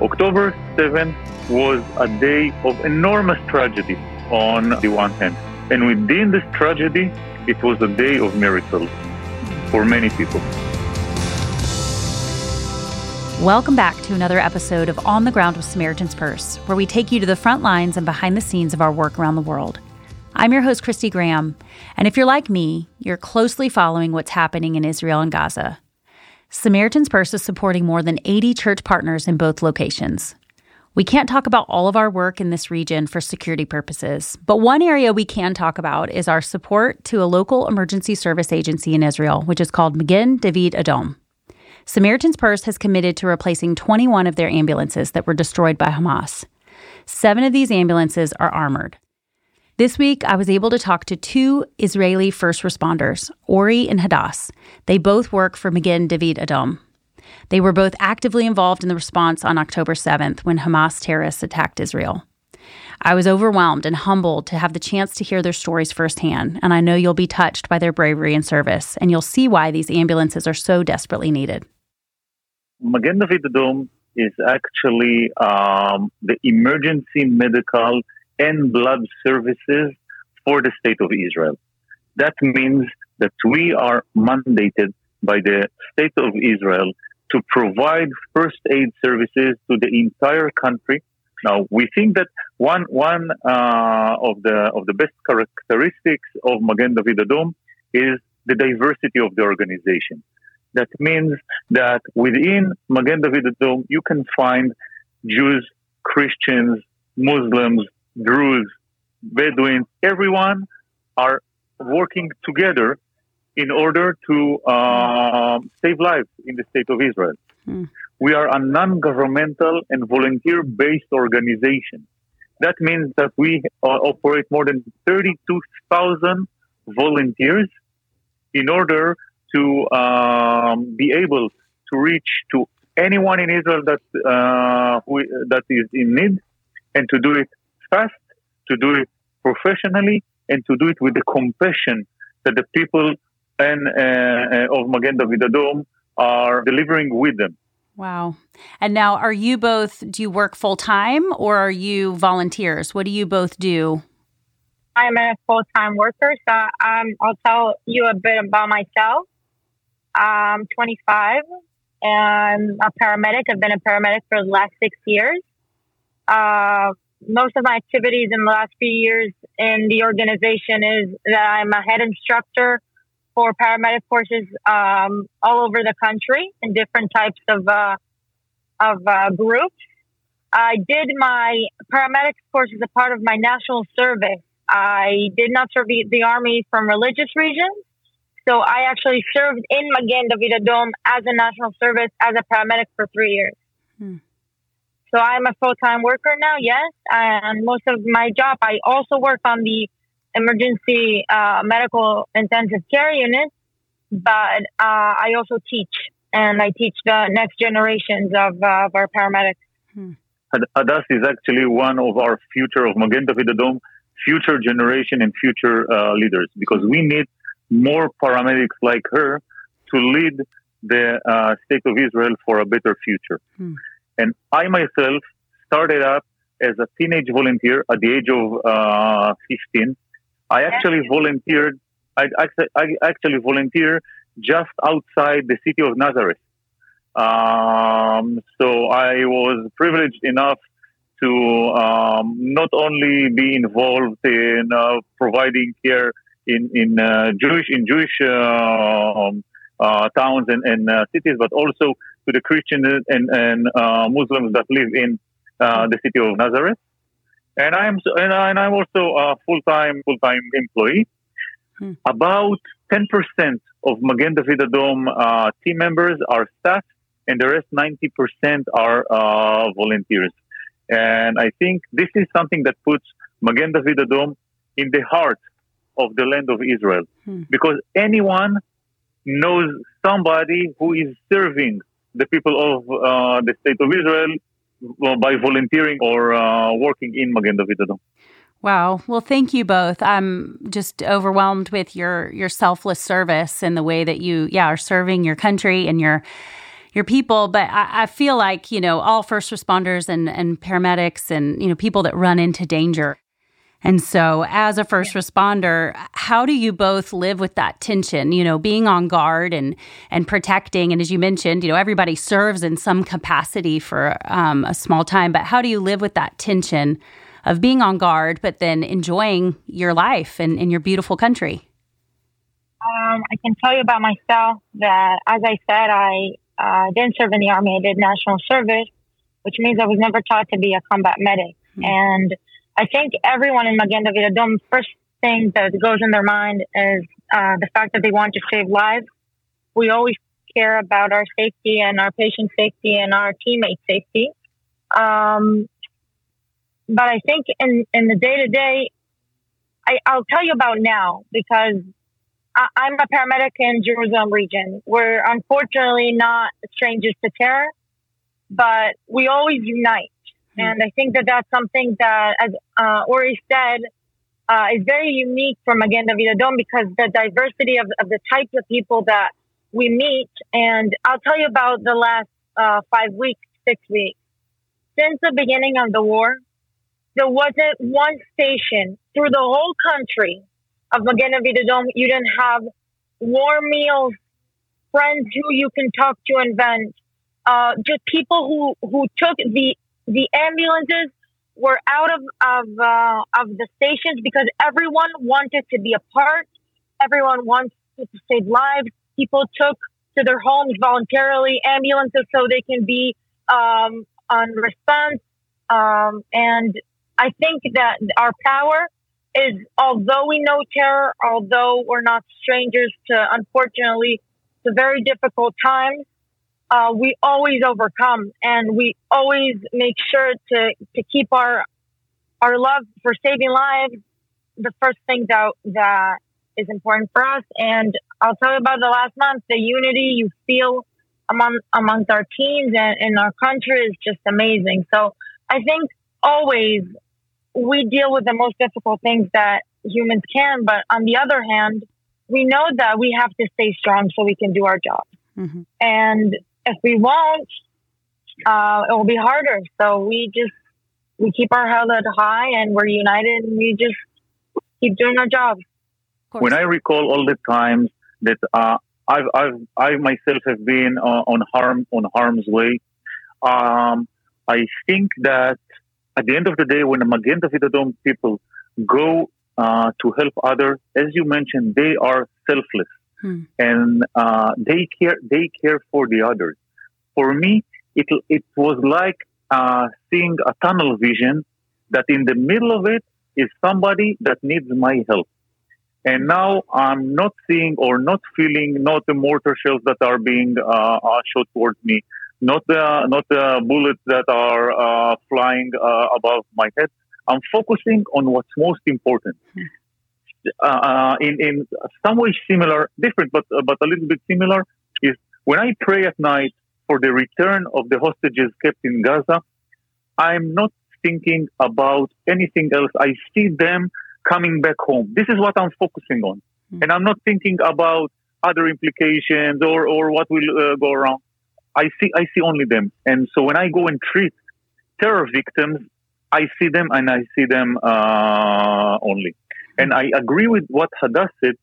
October 7th was a day of enormous tragedy on the one hand. And within this tragedy, it was a day of miracles for many people. Welcome back to another episode of On the Ground with Samaritan's Purse, where we take you to the front lines and behind the scenes of our work around the world. I'm your host, Kristy Graham, and if you're like me, you're closely following what's happening in Israel and Gaza. Samaritan's Purse is supporting more than 80 church partners in both locations. We can't talk about all of our work in this region for security purposes, but one area we can talk about is our support to a local emergency service agency in Israel, which is called Magen David Adom. Samaritan's Purse has committed to replacing 21 of their ambulances that were destroyed by Hamas. Seven of these ambulances are armored. This week, I was able to talk to two Israeli first responders, Uri and Hadass. They both work for Magen David Adom. They were both actively involved in the response on October 7th when Hamas terrorists attacked Israel. I was overwhelmed and humbled to have the chance to hear their stories firsthand, and I know you'll be touched by their bravery and service, and you'll see why these ambulances are so desperately needed. Magen David Adom is actually um, the emergency medical and blood services for the state of Israel. That means that we are mandated by the state of Israel to provide first aid services to the entire country. Now, we think that one one uh, of the of the best characteristics of Magen David Adom is the diversity of the organization. That means that within Magen David Adom, you can find Jews, Christians, Muslims, Druze, Bedouins, everyone are working together in order to uh, save lives in the state of Israel. Hmm. We are a non-governmental and volunteer-based organization. That means that we uh, operate more than 32,000 volunteers in order to um, be able to reach to anyone in Israel that uh, who, that is in need, and to do it fast, to do it professionally, and to do it with the compassion that the people and uh, of Magen David Adom are delivering with them. Wow. And now, are you both, do you work full time or are you volunteers? What do you both do? I'm a full time worker. So um, I'll tell you a bit about myself. I'm 25 and a paramedic. I've been a paramedic for the last six years. Uh, most of my activities in the last few years in the organization is that I'm a head instructor for paramedic courses um, all over the country in different types of uh, of uh, groups. I did my paramedic course as a part of my national service. I did not serve the, army from religious reasons, so I actually served in Magen Adom as a national service as a paramedic for three years. Hmm. So I'm a full time worker now, yes. And most of my job, I also work on the emergency uh, medical intensive care unit, but uh, I also teach, and I teach the next generations of, uh, of our paramedics. Hmm. Hadass is actually one of our future of Magen David Adom, future generation and future uh, leaders, because we need more paramedics like her to lead the uh, state of Israel for a better future. Hmm. And I myself started up as a teenage volunteer at the age of uh, 15. I actually volunteered. I, I actually volunteer just outside the city of Nazareth. Um, so I was privileged enough to um, not only be involved in uh, providing care in in uh, Jewish in Jewish uh, um, uh, towns and, and uh, cities, but also to the Christians and, and uh, Muslims that live in uh, the city of Nazareth. And I'm and, I'm also a full time full time employee. Hmm. About 10% of Magen David Adom uh, team members are staff, and the rest 90% are uh, volunteers. And I think this is something that puts Magen David Adom in the heart of the land of Israel, hmm. because anyone knows somebody who is serving the people of uh, the state of Israel uh, by volunteering or uh, working in Magen David Adom. Wow. Well, thank you both. I'm just overwhelmed with your your selfless service and the way that you, yeah, are serving your country and your your people. But I, I, feel like, you know, all first responders and, and paramedics and, you know, people that run into danger. And so, as a first responder, how do you both live with that tension? You know, being on guard and and protecting. And as you mentioned, you know, everybody serves in some capacity for um, a small time. But how do you live with that tension of being on guard, but then enjoying your life and in your beautiful country? Um, I can tell you about myself that, as I said, I uh, didn't serve in the army. I did national service, which means I was never taught to be a combat medic. Mm-hmm. And I think everyone in Magen David Adom, first thing that goes in their mind is uh, the fact that they want to save lives. We always care about our safety and our patient safety and our teammate safety. Um, but I think in, in the day to day, I'll tell you about now because I, am a paramedic in Jerusalem region. We're unfortunately not strangers to terror, but we always unite. Mm-hmm. And I think that that's something that, as uh, Uri said, uh, is very unique for Magen David Adom because the diversity of, of the types of people that we meet. And I'll tell you about the last uh, five weeks, six weeks. Since the beginning of the war, there wasn't one station through the whole country of Magen David Adom, you didn't have warm meals, friends who you can talk to and vent, uh, just people who, who took the, the ambulances were out of, of, uh, of the stations because everyone wanted to be a part. Everyone wanted to save lives. People took to their homes voluntarily ambulances so they can be, um, on response. Um, and I think that our power is although we know terror, although we're not strangers to unfortunately the very difficult times, uh, we always overcome and we always make sure to, to keep our our love for saving lives the first thing that that is important for us. And I'll tell you about the last month, the unity you feel among amongst our teams and in our country is just amazing. So I think always we deal with the most difficult things that humans can. But on the other hand, we know that we have to stay strong so we can do our job. Mm-hmm. And if we won't, uh, it will be harder. So we just we keep our head high and we're united and we just keep doing our job. When I recall all the times that uh, I've, I've I myself have been uh, on harm on harm's way, um, I think that at the end of the day, when the Magen David Adom people go uh, to help others, as you mentioned, they are selfless hmm. and uh, they care. They care for the others. For me, it it was like uh, seeing a tunnel vision that in the middle of it is somebody that needs my help. And now I'm not seeing or not feeling not the mortar shells that are being uh, uh shot towards me, not the not the bullets that are uh, flying uh, above my head. I'm focusing on what's most important. Hmm. Uh, in in some way similar, different, but uh, but a little bit similar is when I pray at night for the return of the hostages kept in Gaza. I'm not thinking about anything else. I see them coming back home. This is what I'm focusing on, mm. and I'm not thinking about other implications or or what will uh, go around. I see I see only them. And so when I go and treat terror victims, I see them and I see them uh, only. And I agree with what Hadass said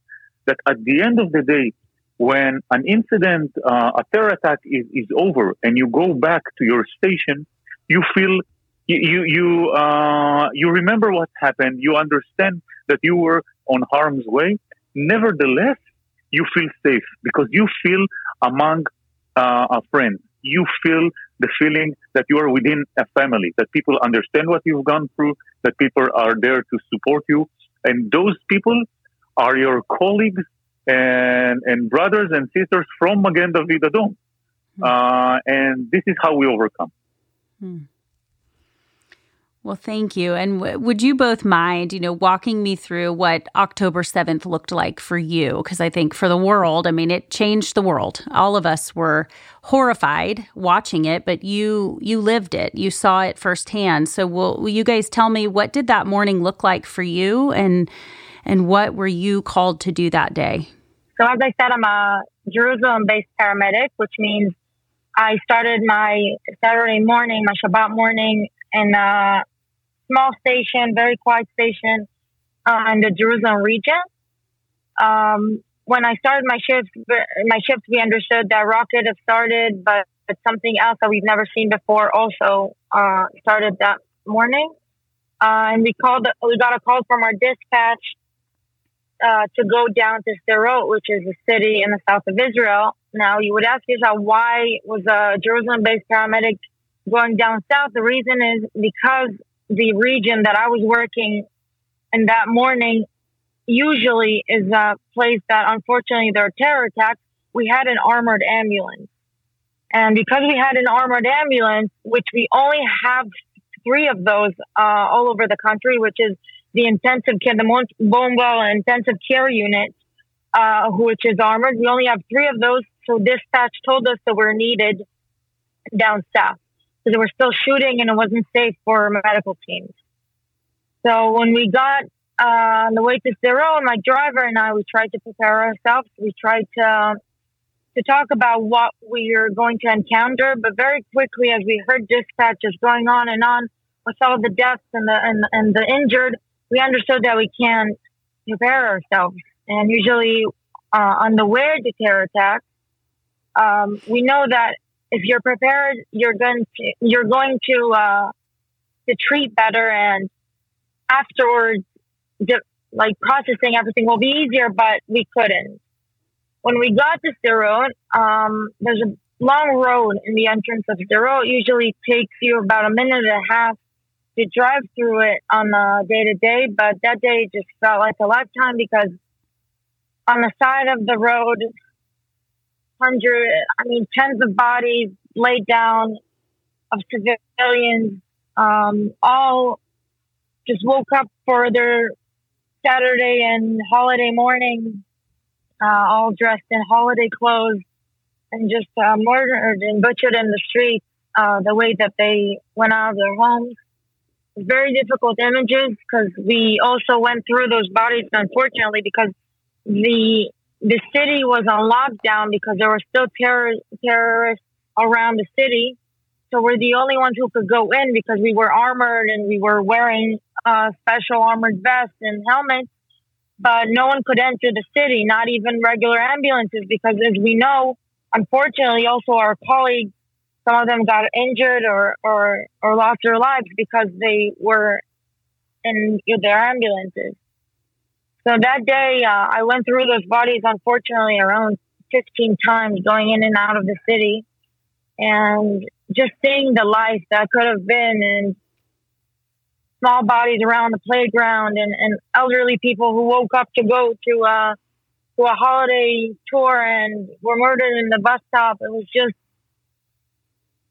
that at the end of the day, when an incident, uh, a terror attack is, is over and you go back to your station, you feel you you uh, you remember what happened. You understand that you were on harm's way. Nevertheless, you feel safe because you feel among uh, a friend. You feel the feeling that you are within a family, that people understand what you've gone through, that people are there to support you. And those people are your colleagues and, and brothers and sisters from Magen David Adom. Hmm. Uh, and this is how we overcome. Hmm. Well, thank you. And w- would you both mind, you know, walking me through what October 7th looked like for you? Because I think for the world, I mean, it changed the world. All of us were horrified watching it, but you you lived it. You saw it firsthand. So will, will you guys tell me what did that morning look like for you and and what were you called to do that day? So as I said, I'm a Jerusalem-based paramedic, which means I started my Saturday morning, my Shabbat morning, in small station, very quiet station uh, in the Jerusalem region. Um, when I started my shift, my shift, we understood that rocket had started, but something else that we've never seen before also uh, started that morning. Uh, and we called, we got a call from our dispatch uh, to go down to Sderot, which is a city in the south of Israel. Now, you would ask yourself, why was a Jerusalem-based paramedic going down south? The reason is because the region that I was working in that morning usually is a place that, unfortunately, there are terror attacks. We had an armored ambulance. And because we had an armored ambulance, which we only have three of those uh, all over the country, which is the intensive care, the Bomba intensive care unit, uh, which is armored. We only have three of those. So dispatch told us that we're needed down south because they were still shooting and it wasn't safe for medical teams. So when we got uh, on the way to Sderot, my driver and I, we tried to prepare ourselves. We tried to to talk about what we are going to encounter, but very quickly, as we heard dispatches going on and on with all the deaths and the and, and the injured, we understood that we can't prepare ourselves. And usually, uh, on the way to terror attack, um, we know that if you're prepared, you're going to you're going to uh, to treat better, and afterwards, like processing everything will be easier. But we couldn't. When we got to Sderot, um, there's a long road in the entrance of Sderot. It usually takes you about a minute and a half to drive through it on the day to day, but that day just felt like a lifetime because on the side of the road, hundred, I mean, tens of bodies laid down of civilians, um, all just woke up for their Saturday and holiday morning, uh, all dressed in holiday clothes and just uh, murdered and butchered in the streets uh, the way that they went out of their homes. Very difficult images because we also went through those bodies, unfortunately, because the the city was on lockdown because there were still terror, terrorists around the city. So we're the only ones who could go in because we were armored and we were wearing uh, special armored vests and helmets. But no one could enter the city, not even regular ambulances, because as we know, unfortunately, also our colleagues some of them got injured or, or, or lost their lives because they were in their ambulances. So that day, uh, I went through those bodies, unfortunately, around 15 times going in and out of the city. And just seeing the life that could have been and small bodies around the playground and, and elderly people who woke up to go to, uh, to a holiday tour and were murdered in the bus stop. It was just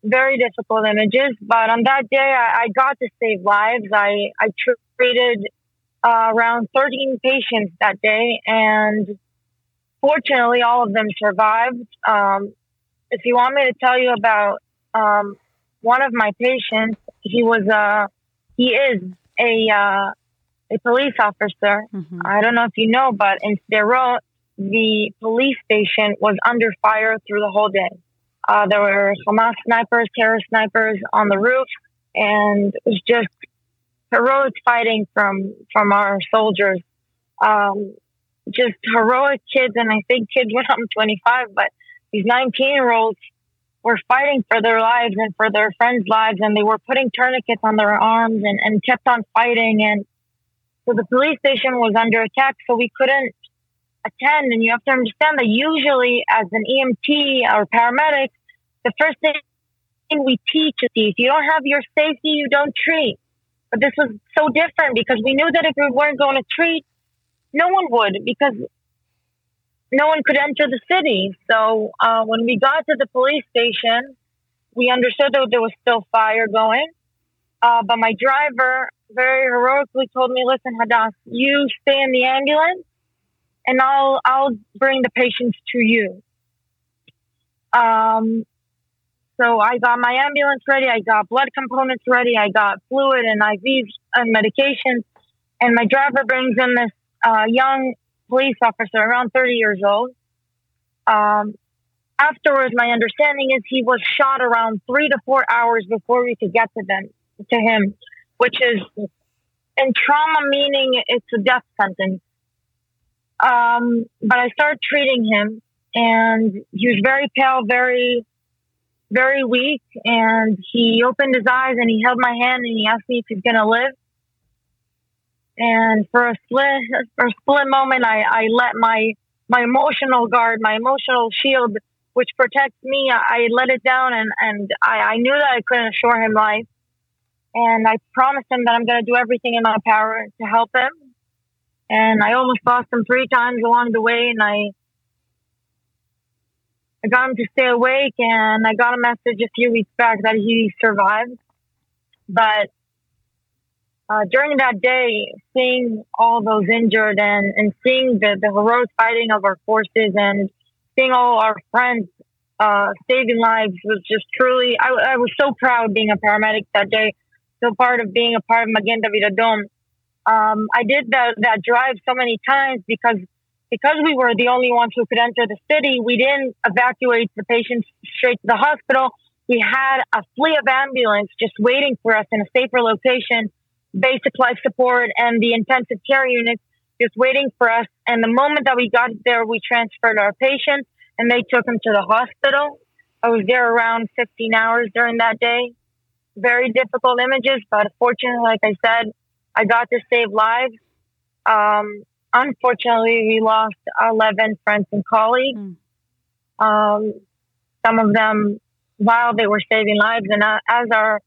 very difficult images. But on that day, I, I got to save lives. I, I treated uh, around 13 patients that day, and fortunately, all of them survived. Um, if you want me to tell you about um, one of my patients, he was a uh, he is a uh, a police officer. Mm-hmm. I don't know if you know, but in Sderot, the police station was under fire through the whole day. Uh, there were Hamas snipers, terror snipers on the roof, and it was just heroic fighting from from our soldiers. Um, just heroic kids, and I think kids when I'm 25, but these 19 year olds were fighting for their lives and for their friends' lives, and they were putting tourniquets on their arms and, and kept on fighting. And so the police station was under attack, so we couldn't attend. And you have to understand that usually, as an EMT or paramedic, the first thing we teach is if you don't have your safety, you don't treat. But this was so different because we knew that if we weren't going to treat, no one would because no one could enter the city. So uh, when we got to the police station, we understood that there was still fire going. Uh, but my driver very heroically told me, "Listen, Hadass, you stay in the ambulance, and I'll I'll bring the patients to you." Um, so I got my ambulance ready. I got blood components ready. I got fluid and IVs and medications. And my driver brings in this uh, young police officer, around 30 years old. Um, afterwards, my understanding is he was shot around three to four hours before we could get to them to him, which is in trauma meaning it's a death sentence. Um, but I started treating him, and he was very pale, very, very weak. And he opened his eyes and he held my hand and he asked me if he's gonna live. And for a split, for a split moment, I, I let my my emotional guard, my emotional shield, which protects me, I, I let it down, and and I, I knew that I couldn't assure him life. And I promised him that I'm going to do everything in my power to help him. And I almost lost him three times along the way, and I I got him to stay awake, and I got a message a few weeks back that he survived. But uh, during that day, seeing all those injured and, and seeing the, the heroic fighting of our forces and seeing all our friends uh, saving lives was just truly, I, I, was so proud being a paramedic that day, so part of being a part of Magen David Adom. Um, I did that, that drive so many times because because we were the only ones who could enter the city, we didn't evacuate the patients straight to the hospital. We had a fleet of ambulance just waiting for us in a safer location, basic life support and the intensive care units just waiting for us. And the moment that we got there, we transferred our patients and they took him to the hospital. I was there around 15 hours during that day. Very difficult images, but fortunately, like I said, I got to save lives. Um, unfortunately, we lost 11 friends and colleagues. Mm. Um, some of them while they were saving lives. And uh, as our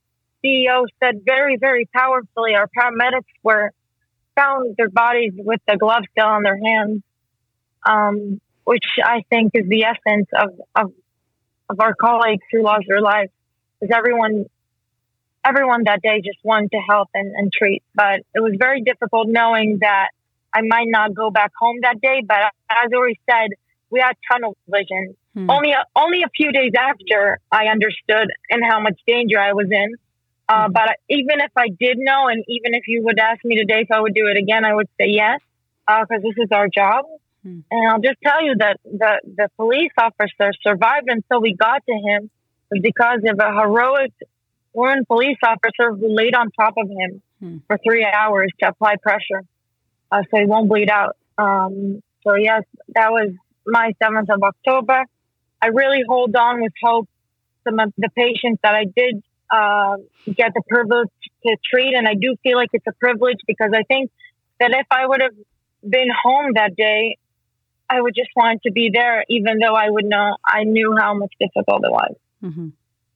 CEO said very, very powerfully, our paramedics were found their bodies with the gloves still on their hands, um, which I think is the essence of, of, of our colleagues who lost their lives. Because everyone, everyone that day just wanted to help and, and treat. But it was very difficult knowing that I might not go back home that day. But as already said, we had tunnel vision. Hmm. Only a, only a few days after I understood and how much danger I was in. Uh, but even if I did know, and even if you would ask me today if I would do it again, I would say yes, because uh, this is our job. Hmm. And I'll just tell you that the, the police officer survived until we got to him because of a heroic woman police officer who laid on top of him hmm. for three hours to apply pressure uh, so he won't bleed out. Um, so, yes, that was my 7th of October. I really hold on with hope. Some of the patients that I did uh, get the privilege to treat. And I do feel like it's a privilege because I think that if I would have been home that day, I would just want to be there, even though I would know I knew how much difficult it was. Mm-hmm.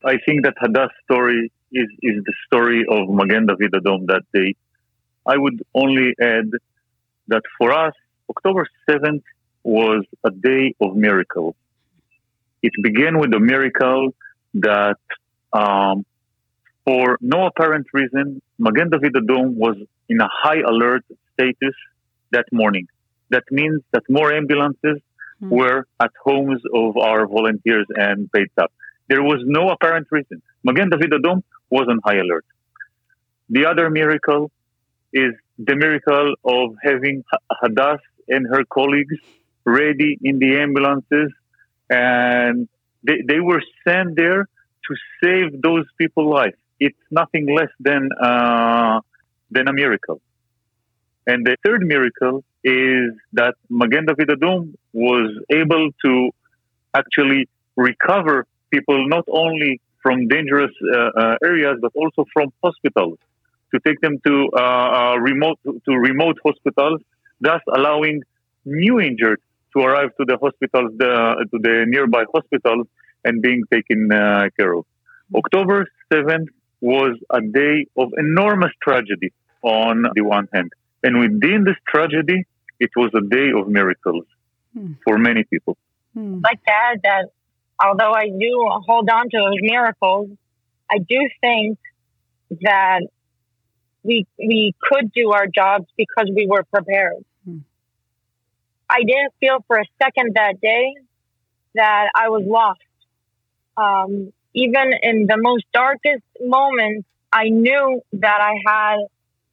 I think that Hadass's story is, is the story of Magen David Adom that day. I would only add that for us, October 7th was a day of miracle. It began with a miracle that um, for no apparent reason, Magen David Adom was in a high alert status that morning. That means that more ambulances mm. were at homes of our volunteers and paid staff. There was no apparent reason. Magen David Adom was on high alert. The other miracle is the miracle of having Hadass and her colleagues ready in the ambulances. And they, they were sent there to save those people's lives. It's nothing less than uh, than a miracle. And the third miracle is that Magen David was able to actually recover people not only from dangerous uh, uh, areas but also from hospitals to take them to uh, uh, remote to remote hospitals, thus allowing new injured to arrive to the hospitals the, to the nearby hospitals and being taken uh, care of. October 7th was a day of enormous tragedy on the one hand. And within this tragedy, it was a day of miracles hmm. for many people. Hmm. Like to add that although I do hold on to those miracles, I do think that we we could do our jobs because we were prepared. Hmm. I didn't feel for a second that day that I was lost. Um, even in the most darkest moments, I knew that I had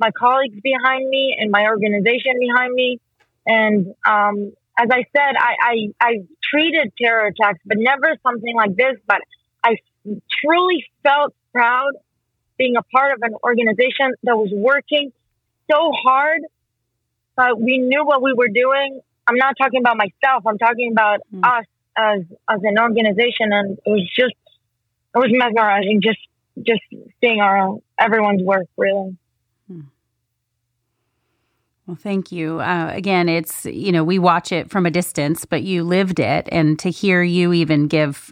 my colleagues behind me and my organization behind me. And um, as I said, I, I, I treated terror attacks, but never something like this. But I truly felt proud being a part of an organization that was working so hard, but we knew what we were doing. I'm not talking about myself. I'm talking about mm. us as as an organization, and it was just it was mesmerizing just just seeing our everyone's work really. Hmm. Well, thank you. Uh, again, it's, you know, we watch it from a distance, but you lived it. And to hear you even give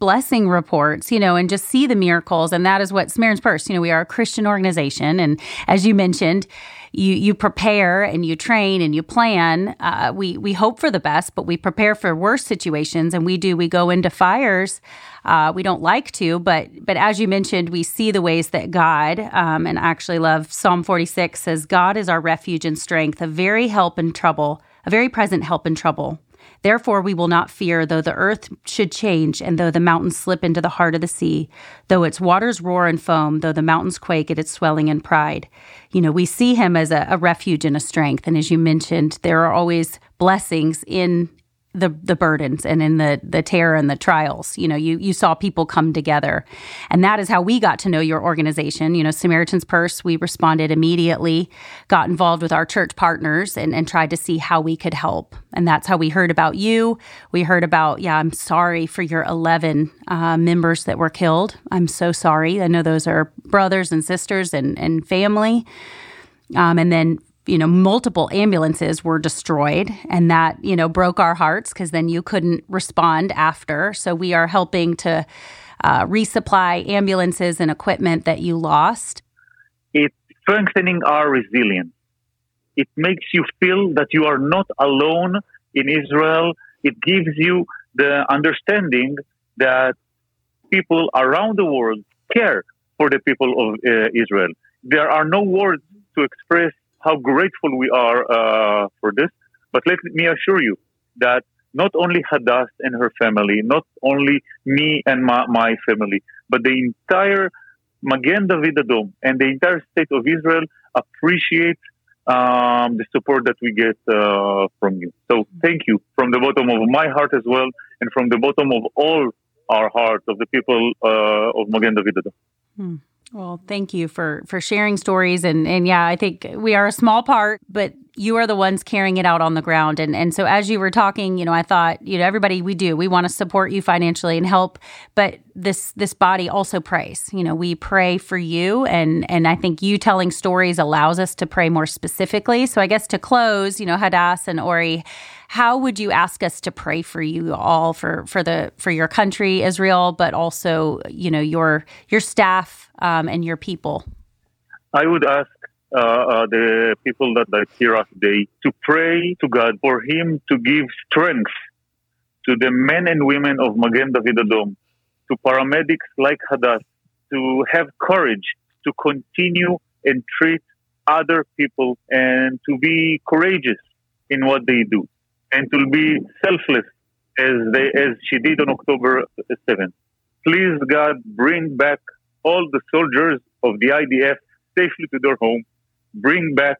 blessing reports, you know, and just see the miracles. And that is what Samaritan's Purse, you know, we are a Christian organization. And as you mentioned, you you prepare and you train and you plan. Uh, we we hope for the best, but we prepare for worse situations. And we do. We go into fires. Uh, we don't like to, but but as you mentioned, we see the ways that God um, and I actually love Psalm forty six says, "God is our refuge and strength, a very help in trouble, a very present help in trouble." Therefore, we will not fear, though the earth should change, and though the mountains slip into the heart of the sea, though its waters roar and foam, though the mountains quake at its swelling and pride. You know, we see him as a, a refuge and a strength. And as you mentioned, there are always blessings in the the burdens and in the the terror and the trials. You know you you saw people come together. And that is how we got to know your organization. You know samaritan's purse we responded immediately got involved with our church partners and, and tried to see how we could help. And that's how we heard about you. We heard about yeah i'm sorry for your 11 uh, members that were killed. I'm so sorry. I know those are brothers and sisters and and family. Um, and then you know, multiple ambulances were destroyed, and that, you know, broke our hearts because then you couldn't respond after. So we are helping to uh, resupply ambulances and equipment that you lost. It's strengthening our resilience. It makes you feel that you are not alone in Israel. It gives you the understanding that people around the world care for the people of uh, Israel. There are no words to express how grateful we are uh, for this. But let me assure you that not only Hadass and her family, not only me and my, my family, but the entire Magen David Adom and the entire state of Israel appreciate um, the support that we get uh, from you. So thank you from the bottom of my heart as well, and from the bottom of all our hearts of the people uh, of Magen David Adom. Hmm. Well, thank you for for sharing stories and and yeah, I think we are a small part, but you are the ones carrying it out on the ground. And and so as you were talking, you know, I thought, you know, everybody we do, we want to support you financially and help, but this this body also prays. You know, we pray for you and and I think you telling stories allows us to pray more specifically. So I guess to close, you know, Hadass and Uri, how would you ask us to pray for you all for for the for your country, Israel, but also you know your your staff um, and your people? I would ask uh, uh, the people that, that hear us today to pray to God for Him to give strength to the men and women of Magen David Adom, to paramedics like Hadass, to have courage to continue and treat other people and to be courageous in what they do and to be selfless as they as she did on October 7th. Please God bring back all the soldiers of the IDF safely to their home. Bring back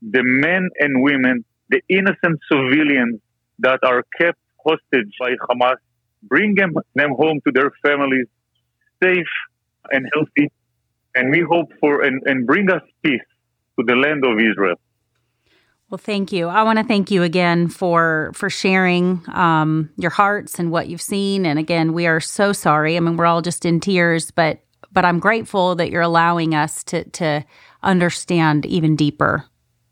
the men and women, the innocent civilians that are kept hostage by Hamas. Bring them, them home to their families safe and healthy. And we hope for and, and bring us peace to the land of Israel. Well, thank you. I want to thank you again for for sharing um, your hearts and what you've seen. And again, we are so sorry. I mean, we're all just in tears, but but I'm grateful that you're allowing us to to understand even deeper.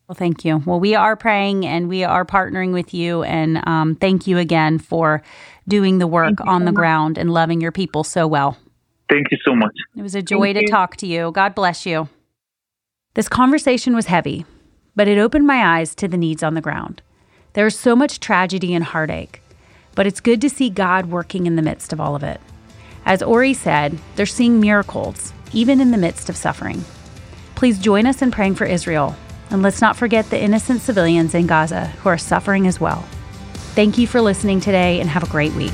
Well, thank you. Well, we are praying and we are partnering with you, and um, thank you again for doing the work on the much. ground and loving your people so well. Thank you so much. It was a joy thank to you. talk to you. God bless you. This conversation was heavy but it opened my eyes to the needs on the ground. There is so much tragedy and heartache, but it's good to see God working in the midst of all of it. As Uri said, they're seeing miracles, even in the midst of suffering. Please join us in praying for Israel, and let's not forget the innocent civilians in Gaza who are suffering as well. Thank you for listening today, and have a great week.